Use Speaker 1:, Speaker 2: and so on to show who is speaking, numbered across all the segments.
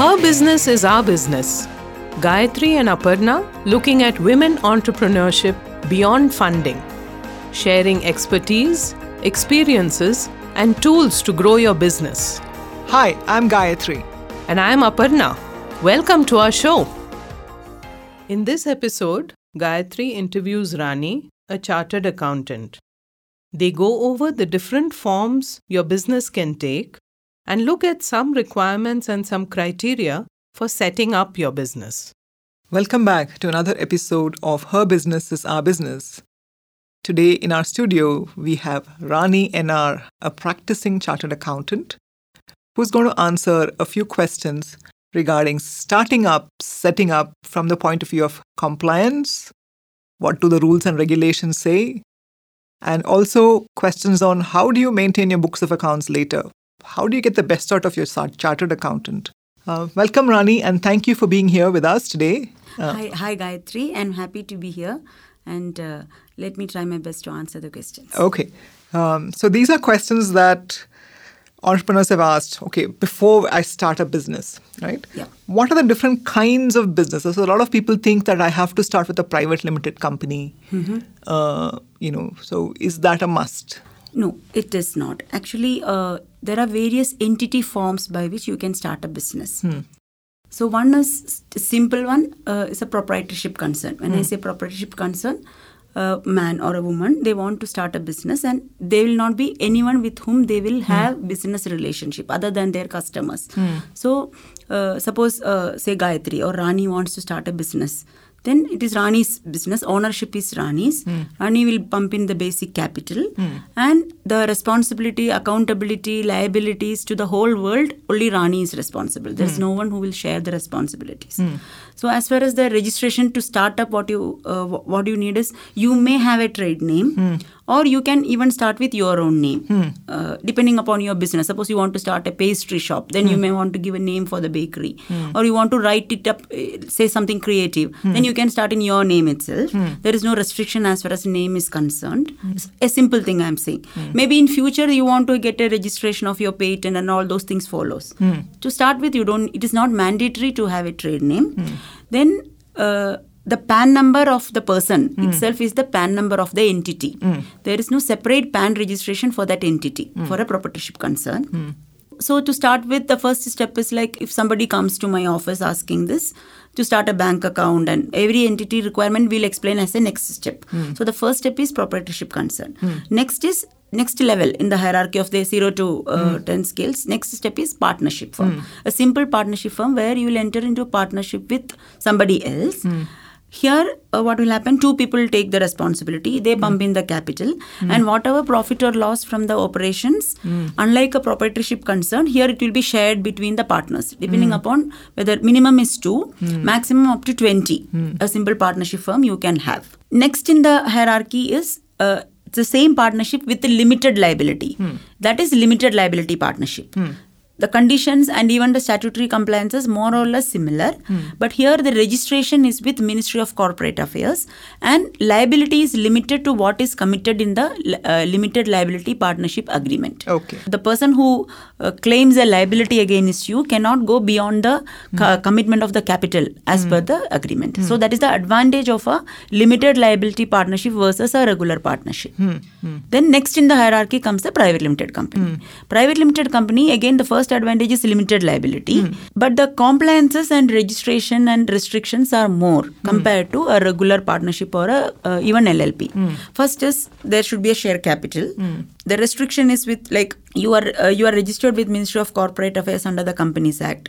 Speaker 1: Her business is our business. Gayatri and Aparna looking at women entrepreneurship beyond funding, sharing expertise, experiences, and tools to grow your business.
Speaker 2: Hi, I'm Gayatri.
Speaker 1: And I'm Aparna. Welcome to our show. In this episode, Gayatri interviews Rani, a chartered accountant. They go over the different forms your business can take and look at some requirements and some criteria for setting up your business.
Speaker 2: Welcome back to another episode of Her Business is Our Business. Today in our studio, we have Rani NR, a practicing chartered accountant, who's going to answer a few questions regarding starting up, setting up from the point of view of compliance, what do the rules and regulations say, and also questions on how do you maintain your books of accounts later? How do you get the best out of your chartered accountant? Uh, welcome, Rani, and thank you for being here with us today.
Speaker 3: Uh, hi, hi, Gayatri. I'm happy to be here, and uh, let me try my best to answer the questions.
Speaker 2: Okay. Um, so these are questions that entrepreneurs have asked okay before i start a business right
Speaker 3: yeah.
Speaker 2: what are the different kinds of businesses so a lot of people think that i have to start with a private limited company
Speaker 3: mm-hmm.
Speaker 2: uh, you know so is that a must
Speaker 3: no it is not actually uh, there are various entity forms by which you can start a business
Speaker 2: hmm.
Speaker 3: so one is simple one uh, is a proprietorship concern when
Speaker 2: hmm.
Speaker 3: i say proprietorship concern a man or a woman they want to start a business and they will not be anyone with whom they will have mm. business relationship other than their customers
Speaker 2: mm.
Speaker 3: so uh, suppose uh, say gayatri or rani wants to start a business then it is Rani's business. Ownership is Rani's.
Speaker 2: Mm.
Speaker 3: Rani will pump in the basic capital,
Speaker 2: mm.
Speaker 3: and the responsibility, accountability, liabilities to the whole world, only Rani is responsible. There is mm. no one who will share the responsibilities. So, as far as the registration to start up, what you uh, what you need is you may have a trade name or you can even start with your own name
Speaker 2: hmm.
Speaker 3: uh, depending upon your business suppose you want to start a pastry shop then
Speaker 2: hmm.
Speaker 3: you may want to give a name for the bakery
Speaker 2: hmm.
Speaker 3: or you want to write it up uh, say something creative
Speaker 2: hmm.
Speaker 3: then you can start in your name itself
Speaker 2: hmm.
Speaker 3: there is no restriction as far as name is concerned it's a simple thing i'm saying
Speaker 2: Hmm.
Speaker 3: maybe in future you want to get a registration of your patent and all those things follows
Speaker 2: Hmm.
Speaker 3: to start with you don't it is not mandatory to have a trade name then uh, the PAN number of the person
Speaker 2: mm.
Speaker 3: itself is the PAN number of the entity.
Speaker 2: Mm.
Speaker 3: There is no separate PAN registration for that entity
Speaker 2: mm.
Speaker 3: for a proprietorship concern.
Speaker 2: Hmm.
Speaker 3: So, to start with, the first step is like if somebody comes to my office asking this to start a bank account, and every entity requirement we'll explain as a next step.
Speaker 2: Hmm.
Speaker 3: So, the first step is proprietorship concern. Next is next level in the hierarchy of the 0 to uh, 10 scales next step is partnership firm a simple partnership firm where you will enter into a partnership with somebody else here uh, what will happen? Two people take the responsibility. They
Speaker 2: Hmm.
Speaker 3: pump in the capital. And whatever profit or loss from the operations
Speaker 2: Hmm.
Speaker 3: unlike a proprietorship concern here it will be shared between the partners
Speaker 2: Hmm.
Speaker 3: depending upon whether minimum is 2 maximum up to 20
Speaker 2: Hmm.
Speaker 3: a simple partnership firm you can have. Next in the hierarchy is uh, the same partnership with the limited liability. That is limited liability partnership the conditions and even the statutory compliances more or less similar. Hmm. But here the registration is with ministry of corporate affairs and liability is limited to what is committed in the uh, limited liability partnership agreement.
Speaker 2: Okay.
Speaker 3: the person who uh, claims a liability against you cannot go beyond the hmm. co- commitment of the capital as per hmm. the agreement. So that is the advantage of a limited liability partnership versus a regular partnership. Then next in the hierarchy comes the private limited company. Private limited company again the first advantage is limited liability. But the compliances and registration and restrictions are more compared to a regular partnership or a uh, even llp first is there should be a share capital. The restriction is with like you are uh, you are registered with ministry of corporate affairs under the companies act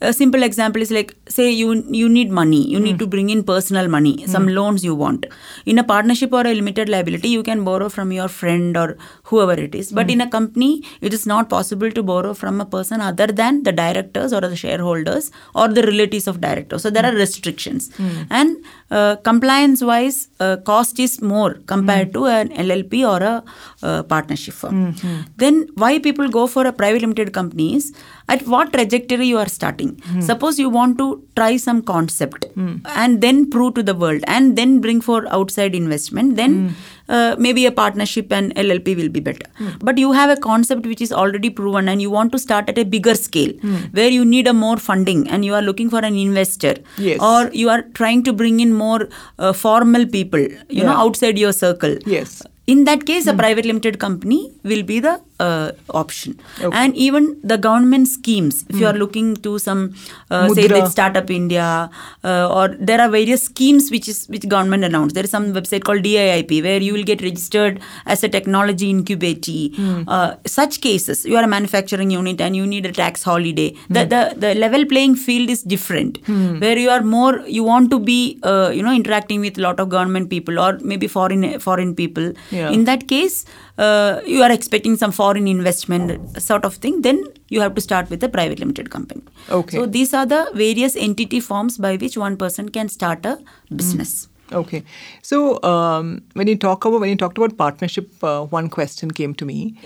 Speaker 3: a simple example is like say you you need money. You need to hmm. bring in personal money hmm. some loans you want. In a partnership or a limited liability you can borrow from your friend or whoever it is. But hmm. in a company it is not possible to borrow from a person other than the directors or the shareholders or the relatives of directors. So there are restrictions. And uh, compliance wise uh, cost is more compared to an llp or a uh, partnership firm. Then why people go for a private limited companies at what trajectory you are starting funding. Suppose you want to try some concept hmm. and then prove to the world and then bring for outside investment, then hmm. uh, maybe a partnership and LLP will be better. But you have a concept which is already proven and you want to start at a bigger scale where you need a more funding and you are looking for an investor
Speaker 2: Yes.
Speaker 3: or you are trying to bring in more uh, formal people, you know, outside your circle.
Speaker 2: Yes.
Speaker 3: In that case, a private limited company will be the uh, option.
Speaker 2: Okay.
Speaker 3: And even the government schemes, if you are looking to some, uh, say that Startup India, uh, or there are various schemes which is which government announced. There is some website called DIPP where you will get registered as a technology incubatee. Uh, such cases, you are a manufacturing unit and you need a tax holiday. The, the the level playing field is different, where you are more you want to be uh, you know interacting with a lot of government people or maybe foreign foreign people.
Speaker 2: Yeah.
Speaker 3: In that case, uh, you are expecting some foreign investment sort of thing. Then you have to start with a private limited company.
Speaker 2: Okay.
Speaker 3: So these are the various entity forms by which one person can start a business.
Speaker 2: Okay. So um, when you talk about when you talked about partnership, uh, one question came to me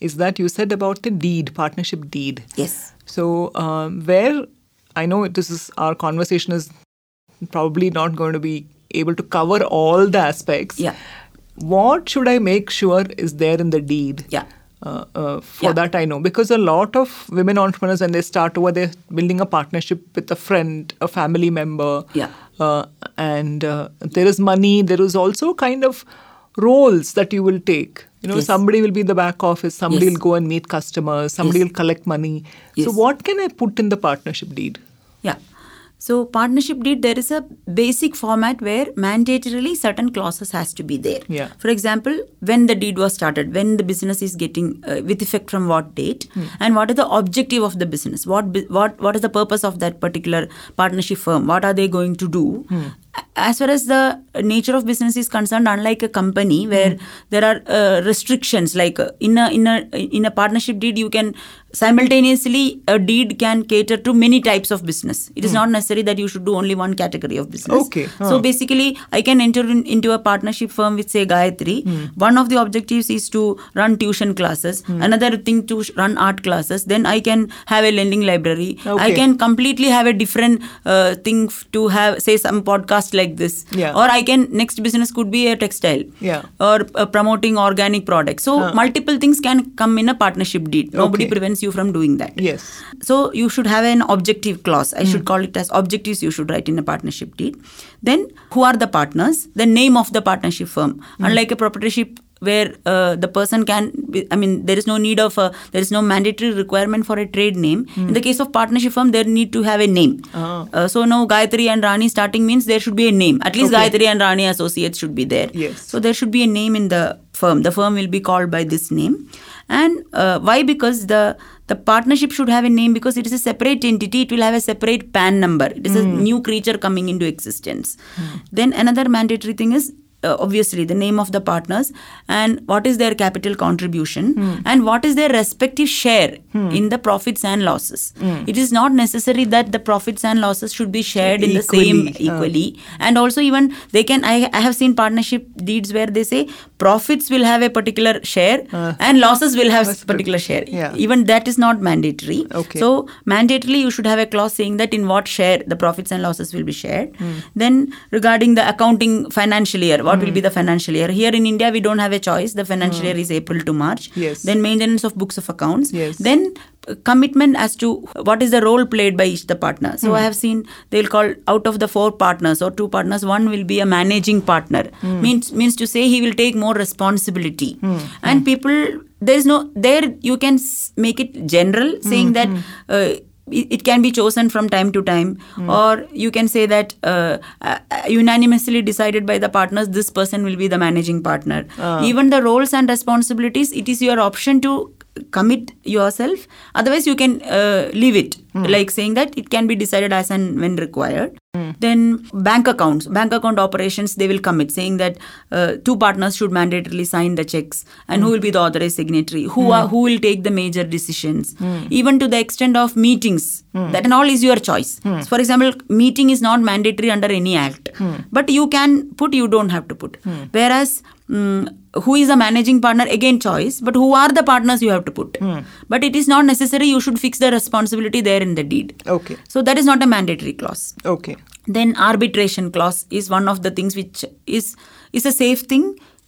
Speaker 2: is that you said about the deed, partnership deed.
Speaker 3: Yes.
Speaker 2: So um, where I know this is our conversation is probably not going to be able to cover all the aspects.
Speaker 3: Yeah.
Speaker 2: What should I make sure is there in the deed?
Speaker 3: Yeah.
Speaker 2: Uh, uh, for
Speaker 3: Yeah.
Speaker 2: that I know because a lot of women entrepreneurs when they start over they're building a partnership with a friend, a family member,
Speaker 3: Yeah.
Speaker 2: uh, and uh, there is money. There is also kind of roles that you will take. You know,
Speaker 3: Yes.
Speaker 2: somebody will be in the back office, somebody
Speaker 3: Yes.
Speaker 2: will go and meet customers, somebody
Speaker 3: Yes.
Speaker 2: will collect money. So, what can I put in the partnership deed?
Speaker 3: Yeah. So partnership deed, there is a basic format where mandatorily certain clauses has to be there.
Speaker 2: Yeah.
Speaker 3: For example, when the deed was started, when the business is getting uh, with effect from what date, and what is the objective of the business? What what what is the purpose of that particular partnership firm? What are they going to do? A- As far as the nature of business is concerned, unlike a company where there are uh, restrictions, like uh, in a in a in a partnership deed, you can simultaneously a deed can cater to many types of business. It is not necessary that you should do only one category of business.
Speaker 2: Okay.
Speaker 3: So basically, I can enter in, into a partnership firm with say Gayatri. One of the objectives is to run tuition classes. Another thing to run art classes. Then I can have a lending library.
Speaker 2: okay.
Speaker 3: I can completely have a different uh, thing to have say some podcast like this.
Speaker 2: Yeah.
Speaker 3: Or I can next business could be a textile.
Speaker 2: Yeah.
Speaker 3: Or uh, promoting organic products. So multiple things can come in a partnership deed. Nobody
Speaker 2: Okay.
Speaker 3: prevents you from doing that.
Speaker 2: Yes.
Speaker 3: So you should have an objective clause. I should call it as objectives you should write in a partnership deed. Then who are the partners? The name of the partnership firm. Unlike a proprietorship where uh, the person can be, I mean there is no need of a, there is no mandatory requirement for a trade name. In the case of partnership firm there need to have a name.
Speaker 2: Ah.
Speaker 3: Uh, so now Gayatri and Rani starting means there should be a name. At least
Speaker 2: Okay.
Speaker 3: Gayatri and Rani associates should be there.
Speaker 2: Yes.
Speaker 3: So there should be a name in the firm. The firm will be called by this name. And uh, why? Because the the partnership should have a name because it is a separate entity. It will have a separate PAN number. It is a hmm. new creature coming into existence. Then another mandatory thing is. Uh, obviously the name of the partners and what is their capital contribution and what is their respective share in the profits and losses it is not necessary that the profits and losses should be shared in the same
Speaker 2: Equally, uh.
Speaker 3: equally and also even they can I, I have seen partnership deeds where they say profits will have a particular share and losses will have
Speaker 2: That's
Speaker 3: particular
Speaker 2: good.
Speaker 3: share
Speaker 2: Yeah.
Speaker 3: even that is not mandatory
Speaker 2: Okay.
Speaker 3: so mandatorily you should have a clause saying that in what share the profits and losses will be shared
Speaker 2: Hmm.
Speaker 3: then regarding the accounting financial year what will be hmm. the financial year? Here in india we don't have a choice. The financial hmm. year is april to march.
Speaker 2: Hmm. Yes.
Speaker 3: then maintenance of books of accounts.
Speaker 2: Yes.
Speaker 3: then uh, commitment as to what is the role played by each the partner. So hmm. i have seen they'll call out of the four partners or two partners one will be a managing partner. Means means to say he will take more responsibility. And people there is no there you can make it general saying that uh, it can be chosen from time to time. Or you can say that uh, uh, unanimously decided by the partners this person will be the managing partner. Even the roles and responsibilities it is your option to commit yourself. Otherwise you can uh, leave it. Hmm. Like saying that it can be decided as and when required. Hmm. Then bank accounts bank account operations they will commit saying that uh, two partners should mandatorily sign the checks and hmm. who will be the authorized signatory who are who will take the major decisions. Even to the extent of meetings that and all is your choice. For example meeting is not mandatory under any act. But you can put you don't have to put. Whereas mm, who is the managing partner? Again choice. But who are the partners you have to put? But it is not necessary. You should fix the responsibility there in the deed.
Speaker 2: Okay.
Speaker 3: so that is not a mandatory clause.
Speaker 2: Okay.
Speaker 3: then arbitration clause is one of the things which is is a safe thing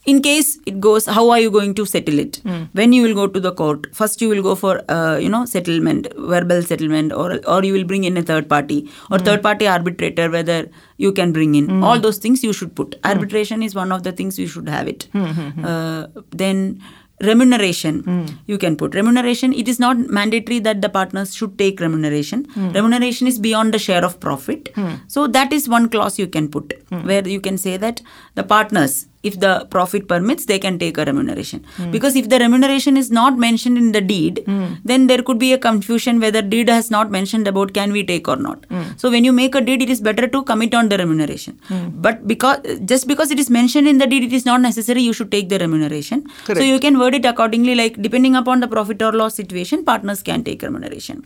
Speaker 3: in case it goes how are you going to settle it? Hmm. When you will go to the court first you will go for uh, you know settlement verbal settlement or or you will bring in a third party. Or hmm. third party arbitrator whether you can bring in. Hmm. All those things you should put. Arbitration is one of the things you should have it. Uh, then remuneration you can put. Remuneration it is not mandatory that the partners should take remuneration. Remuneration is beyond the share of profit. So that is one clause you can put where you can say that the partners if the profit permits they can take a remuneration. Hmm. Because if the remuneration is not mentioned in the deed hmm. then there could be a confusion whether deed has not mentioned about can we take or not. Hmm. So when you make a deed it is better to commit on the remuneration. But because just because it is mentioned in the deed it is not necessary you should take the remuneration. So you can word it accordingly like depending upon the profit or loss situation partners can take remuneration.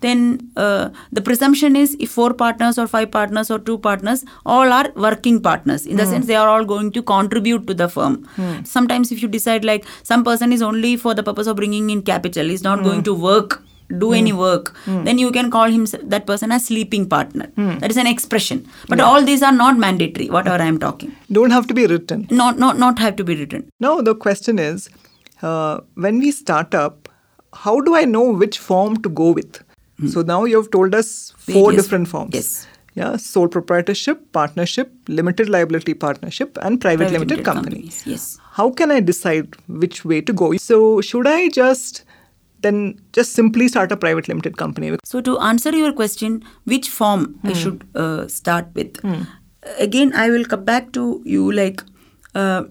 Speaker 3: Then uh, the presumption is if four partners or five partners or two partners all are working partners. In the sense they are all going to contribute to the firm. Hmm. Sometimes if you decide like some person is only for the purpose of bringing in capital is not going hmm. to work do hmm. any work then you can call him that person as sleeping partner. That is an expression. But all these are not mandatory whatever i am talking.
Speaker 2: Don't have to be written.
Speaker 3: not not not have to be written.
Speaker 2: Now, the question is uh, when we start up, how do I know which form to go with? So, now you have told us four different forms.
Speaker 3: yes.
Speaker 2: Yeah, sole proprietorship, partnership, limited liability partnership, and private,
Speaker 3: Private
Speaker 2: limited,
Speaker 3: limited
Speaker 2: companies.
Speaker 3: companies, yes.
Speaker 2: How can I decide which way to go? So, should I just then just simply start a private limited company?
Speaker 3: So, to answer your question, which form I should uh, start with? Again, I will come back to you like, uh,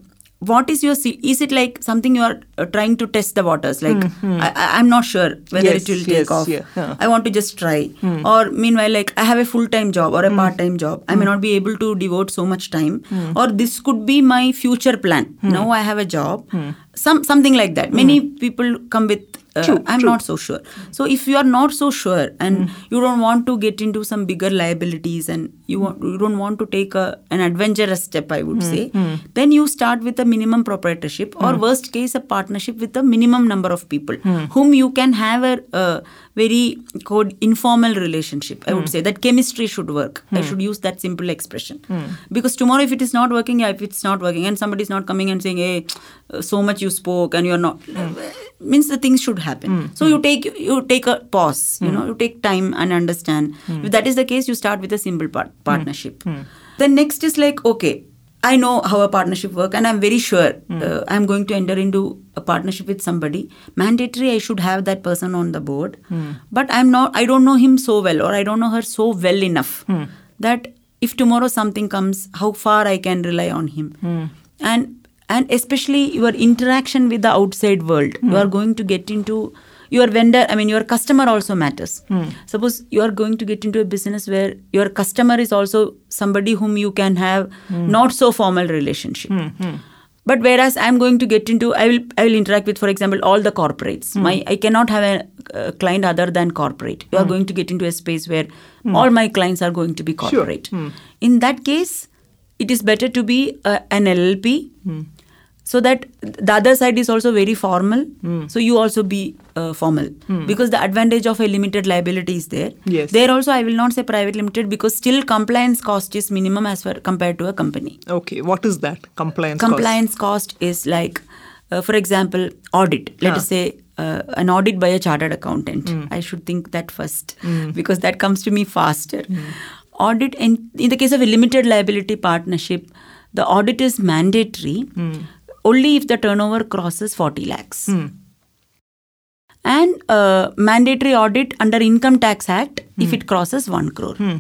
Speaker 3: what is your, is it like something you are uh, trying to test the waters? Like, mm-hmm. I, I- I'm not sure whether
Speaker 2: Yes,
Speaker 3: it will
Speaker 2: yes,
Speaker 3: take off.
Speaker 2: yeah.
Speaker 3: I want to just try. Hmm. Or, meanwhile, like, I have a full time job or a hmm. part time job. I may hmm. not be able to devote so much time. Or, this could be my future plan. Now, I have a job. Some Something like that. Many people come with uh, I'm
Speaker 2: true.
Speaker 3: not so sure. So if you are not so sure and hmm. you don't want to get into some bigger liabilities and you want you don't want to take a, an adventurous step, I would hmm, say, hmm. then you start with a minimum proprietorship or worst case a partnership with a minimum number of people whom you can have a, uh very called informal relationship. I would say. That chemistry should work. I should use that simple expression. Because tomorrow if it is not working, yeah, if it's not working and somebody is not coming and saying, hey, so much you spoke and you are not means the things should happen. Hmm. So you take you take a pause you hmm. know you take time and understand. Hmm. If that is the case you start with a simple part, partnership. The next is like okay i know how a partnership work and i'm very sure uh, i'm going to enter into a partnership with somebody. Mandatory i should have that person on the board. But i'm not i don't know him so well or i don't know her so well enough that if tomorrow something comes how far i can rely on him. And and especially your interaction with the outside world. You are hmm. going to get into your vendor i mean your customer also matters. Hmm. Suppose you are going to get into a business where your customer is also somebody whom you can have hmm. not so formal relationship. But whereas i'm going to get into i will i will interact with for example all the corporates. My i cannot have a, uh client other than corporate. You are going to get into a space where all my clients are going to be corporate. In that case it is better to be uh, an llp so that the other side is also very formal. So you also be uh, formal. Because the advantage of a limited liability is there.
Speaker 2: Yes.
Speaker 3: there also i will not say private limited because still compliance cost is minimum as far compared to a company.
Speaker 2: Okay, what is that? Compliance cost?
Speaker 3: compliance cost is like uh, for example audit. Let
Speaker 2: Ah.
Speaker 3: us say uh, an audit by a chartered accountant. I should think that first because that comes to me faster. Audit in, in the case of a limited liability partnership the audit is mandatory only if the turnover crosses 40 lakhs. Hmm. And uh, mandatory audit under income tax act if hmm. it crosses 1 crore. Hmm.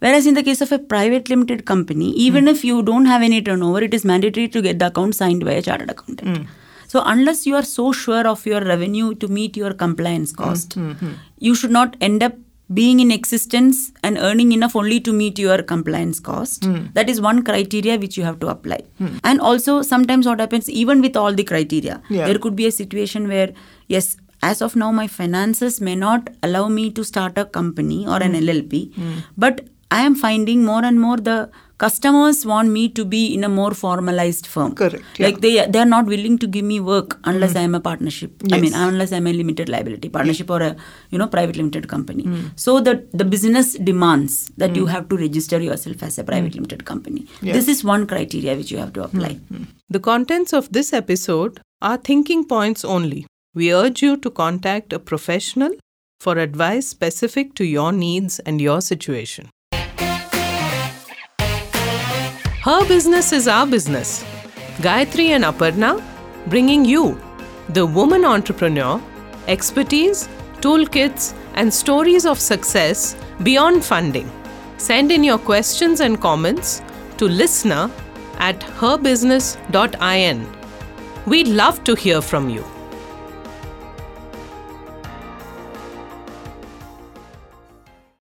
Speaker 3: Whereas in the case of a private limited company even if you don't have any turnover it is mandatory to get the account signed by a chartered accountant. So unless you are so sure of your revenue to meet your compliance cost you should not end up being in existence and earning enough only to meet your compliance cost. Hmm. That is one criteria which you have to apply. Hmm. And also sometimes what happens even with all the criteria
Speaker 2: Yeah.
Speaker 3: there could be a situation where yes as of now my finances may not allow me to start a company or an hmm. llp but i am finding more and more the customers want me to be in a more formalized firm.
Speaker 2: Correct,
Speaker 3: Like they they are not willing to give me work unless I am a partnership. I mean,
Speaker 2: Mm.
Speaker 3: Unless I am a limited liability partnership or a you know private limited company.
Speaker 2: Mm.
Speaker 3: So the the business demands that you have to register yourself as a private limited company.
Speaker 2: Mm. Yeah. Mm.
Speaker 3: This is one criteria which you have to apply.
Speaker 1: The contents of this episode are thinking points only. We urge you to contact a professional for advice specific to your needs and your situation. Her business is our business. Gayatri and Aparna bringing you the woman entrepreneur, expertise, toolkits, and stories of success beyond funding. Send in your questions and comments to listener at herbusiness.in. We'd love to hear from you.